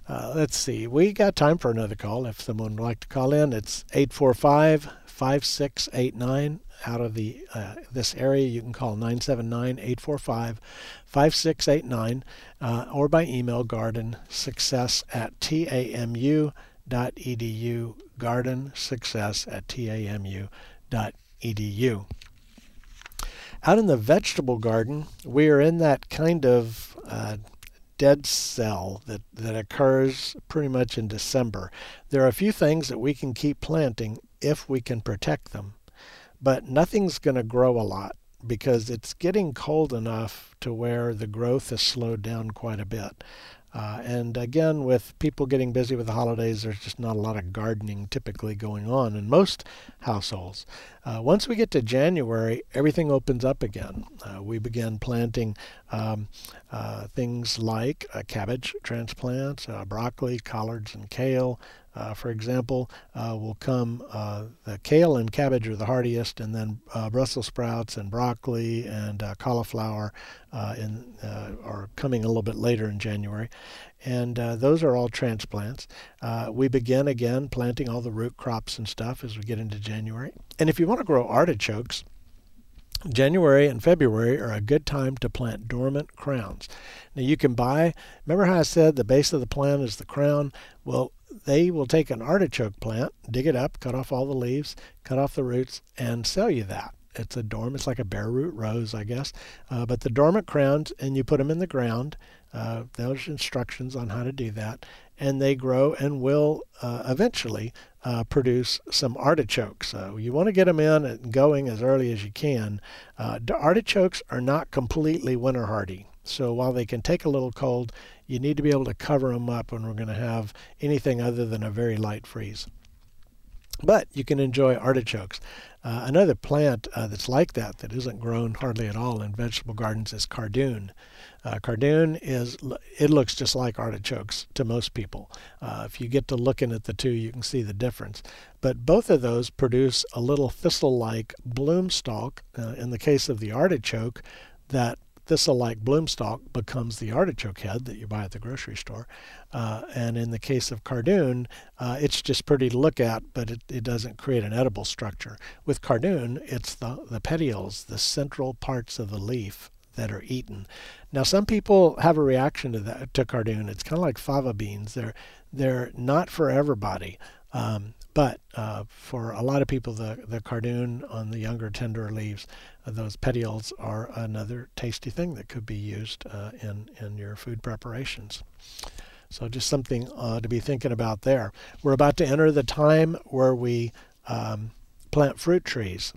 Uh, let's see, we got time for another call. If someone would like to call in, it's 845 5689 out of the uh, this area, you can call 979-845-5689 uh, or by email garden success at tamu.edu garden success at tamu.edu. Out in the vegetable garden, we are in that kind of uh, dead cell that, that occurs pretty much in December. There are a few things that we can keep planting if we can protect them but nothing's going to grow a lot because it's getting cold enough to where the growth has slowed down quite a bit. Uh, and again, with people getting busy with the holidays, there's just not a lot of gardening typically going on in most households. Uh, once we get to January, everything opens up again. Uh, we begin planting um, uh, things like cabbage transplants, uh, broccoli, collards, and kale. Uh, for example, uh, will come uh, the kale and cabbage are the hardiest, and then uh, Brussels sprouts and broccoli and uh, cauliflower in, are coming a little bit later in January. And those are all transplants. we begin again planting all the root crops and stuff as we get into January. And if you want to grow artichokes, January and February are a good time to plant dormant crowns. Now you can buy, remember how I said the base of the plant is the crown? Well, they will take an artichoke plant, dig it up, cut off all the leaves, cut off the roots, and sell you that. It's a dorm. It's like a bare root rose, I guess. Uh, but the dormant crowns, and you put them in the ground. Uh, there's instructions on how to do that, and they grow and will uh, eventually uh, produce some artichokes. So you want to get them in and going as early as you can. Uh, artichokes are not completely winter hardy. So while they can take a little cold, you need to be able to cover them up when we're going to have anything other than a very light freeze. But you can enjoy artichokes. Uh, another plant uh, that's like that, that isn't grown hardly at all in vegetable gardens, is cardoon. Uh, cardoon is it looks just like artichokes to most people. Uh, if you get to looking at the two, you can see the difference. But both of those produce a little thistle-like bloom stalk. Uh, in the case of the artichoke, that thistle-like bloomstalk becomes the artichoke head that you buy at the grocery store. Uh, and in the case of cardoon, uh, it's just pretty to look at, but it, it doesn't create an edible structure. With cardoon, it's the, the petioles, the central parts of the leaf that are eaten. Now, some people have a reaction to that to cardoon. It's kind of like fava beans. They're they're not for everybody. Um, but uh, for a lot of people, the, the cardoon on the younger, tender leaves, those petioles are another tasty thing that could be used uh, in, in your food preparations. So just something uh, to be thinking about there. We're about to enter the time where we um, plant fruit trees.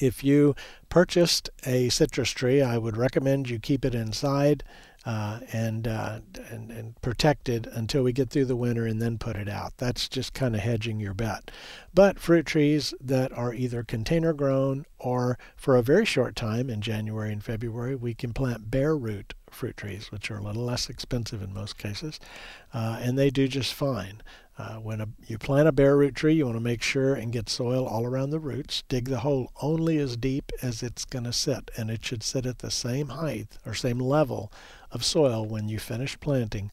If you purchased a citrus tree, I would recommend you keep it inside uh, and, uh, and and protected until we get through the winter and then put it out. That's just kind of hedging your bet. But fruit trees that are either container grown or for a very short time in January and February, we can plant bare root fruit trees, which are a little less expensive in most cases, uh, and they do just fine. Uh, when a, you plant a bare root tree, you want to make sure and get soil all around the roots. Dig the hole only as deep as it's going to sit, and it should sit at the same height or same level of soil when you finish planting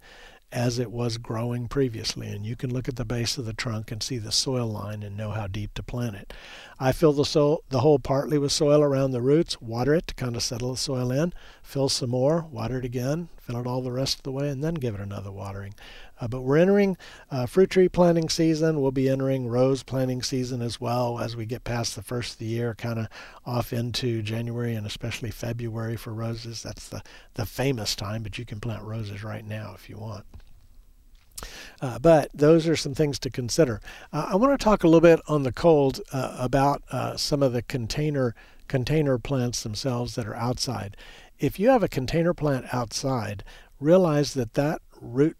as it was growing previously. And you can look at the base of the trunk and see the soil line and know how deep to plant it. I fill the, soil, the hole partly with soil around the roots, water it to kind of settle the soil in, fill some more, water it again, fill it all the rest of the way, and then give it another watering. Uh, but we're entering uh, fruit tree planting season. We'll be entering rose planting season as well as we get past the first of the year, kind of off into January and especially February for roses. That's the, the famous time, but you can plant roses right now if you want. Uh, but those are some things to consider. Uh, I want to talk a little bit on the cold uh, about uh, some of the container container plants themselves that are outside. If you have a container plant outside, realize that that root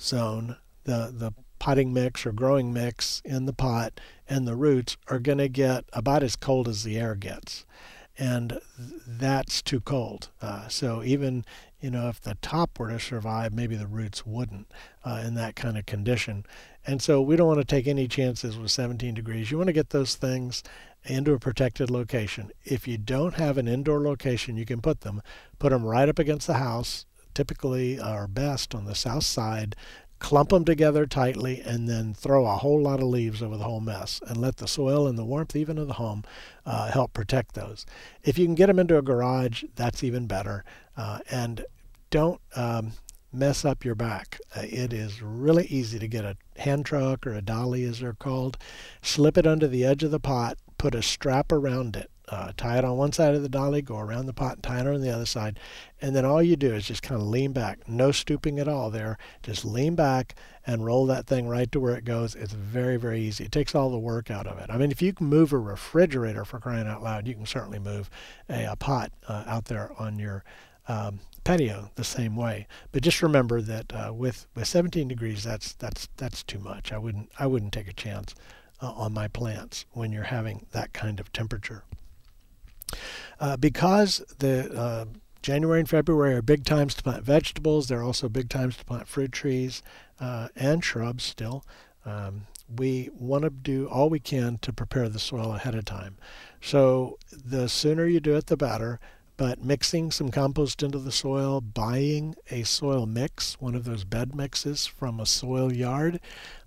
zone, the, the potting mix or growing mix in the pot and the roots are going to get about as cold as the air gets. And that's too cold. Uh, so even you know if the top were to survive, maybe the roots wouldn't uh, in that kind of condition. And so we don't want to take any chances with 17 degrees. You want to get those things into a protected location. If you don't have an indoor location, you can put them. Put them right up against the house typically are best on the south side. Clump them together tightly and then throw a whole lot of leaves over the whole mess and let the soil and the warmth, even of the home, uh, help protect those. If you can get them into a garage, that's even better. Uh, and don't um, mess up your back. Uh, it is really easy to get a hand truck or a dolly, as they're called, slip it under the edge of the pot, put a strap around it, uh, tie it on one side of the dolly, go around the pot, and tie it on the other side, and then all you do is just kind of lean back. No stooping at all there. Just lean back and roll that thing right to where it goes. It's very, very easy. It takes all the work out of it. I mean, if you can move a refrigerator for crying out loud, you can certainly move a, a pot uh, out there on your Um, patio the same way. But just remember that uh, with with 17 degrees, that's that's that's too much. I wouldn't I wouldn't take a chance uh, on my plants when you're having that kind of temperature. Uh, because the uh, January and February are big times to plant vegetables. They're also big times to plant fruit trees uh, and shrubs still. Um, we want to do all we can to prepare the soil ahead of time. So the sooner you do it, the better but mixing some compost into the soil, buying a soil mix, one of those bed mixes from a soil yard,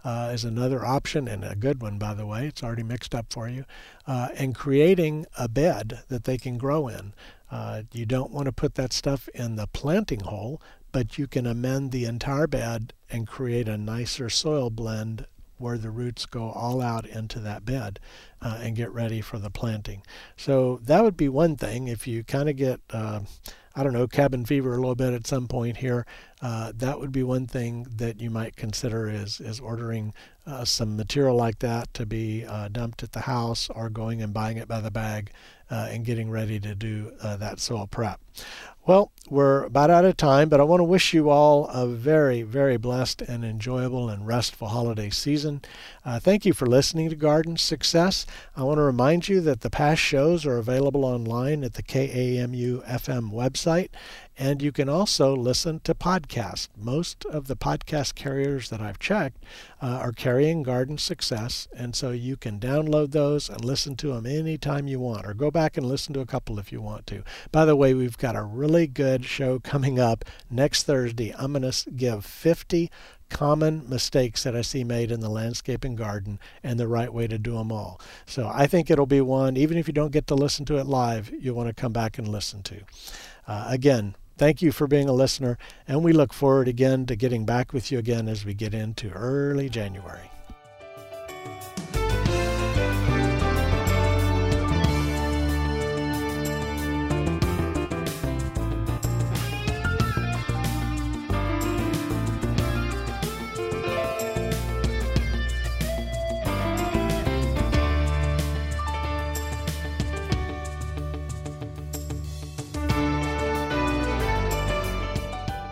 uh, is another option, and a good one, by the way. It's already mixed up for you. Uh, and creating a bed that they can grow in. Uh, you don't want to put that stuff in the planting hole, but you can amend the entire bed and create a nicer soil blend where the roots go all out into that bed uh, and get ready for the planting. So that would be one thing. If you kind of get, uh, I don't know, cabin fever a little bit at some point here, uh, that would be one thing that you might consider is is ordering uh, some material like that to be uh, dumped at the house or going and buying it by the bag uh, and getting ready to do that soil prep. Well, we're about out of time, but I want to wish you all a very, very blessed and enjoyable and restful holiday season. Uh, thank you for listening to Garden Success. I want to remind you that the past shows are available online at the KAMU FM website, and you can also listen to podcasts. Most of the podcast carriers that I've checked uh, are carrying Garden Success, and so you can download those and listen to them anytime you want, or go back and listen to a couple if you want to. By the way, we've got a really good show coming up next Thursday. I'm going to give 50 common mistakes that I see made in the landscape and garden and the right way to do them all. So I think it'll be one, even if you don't get to listen to it live, you'll want to come back and listen to. Uh, again, Thank you for being a listener, and we look forward again to getting back with you again as we get into early January.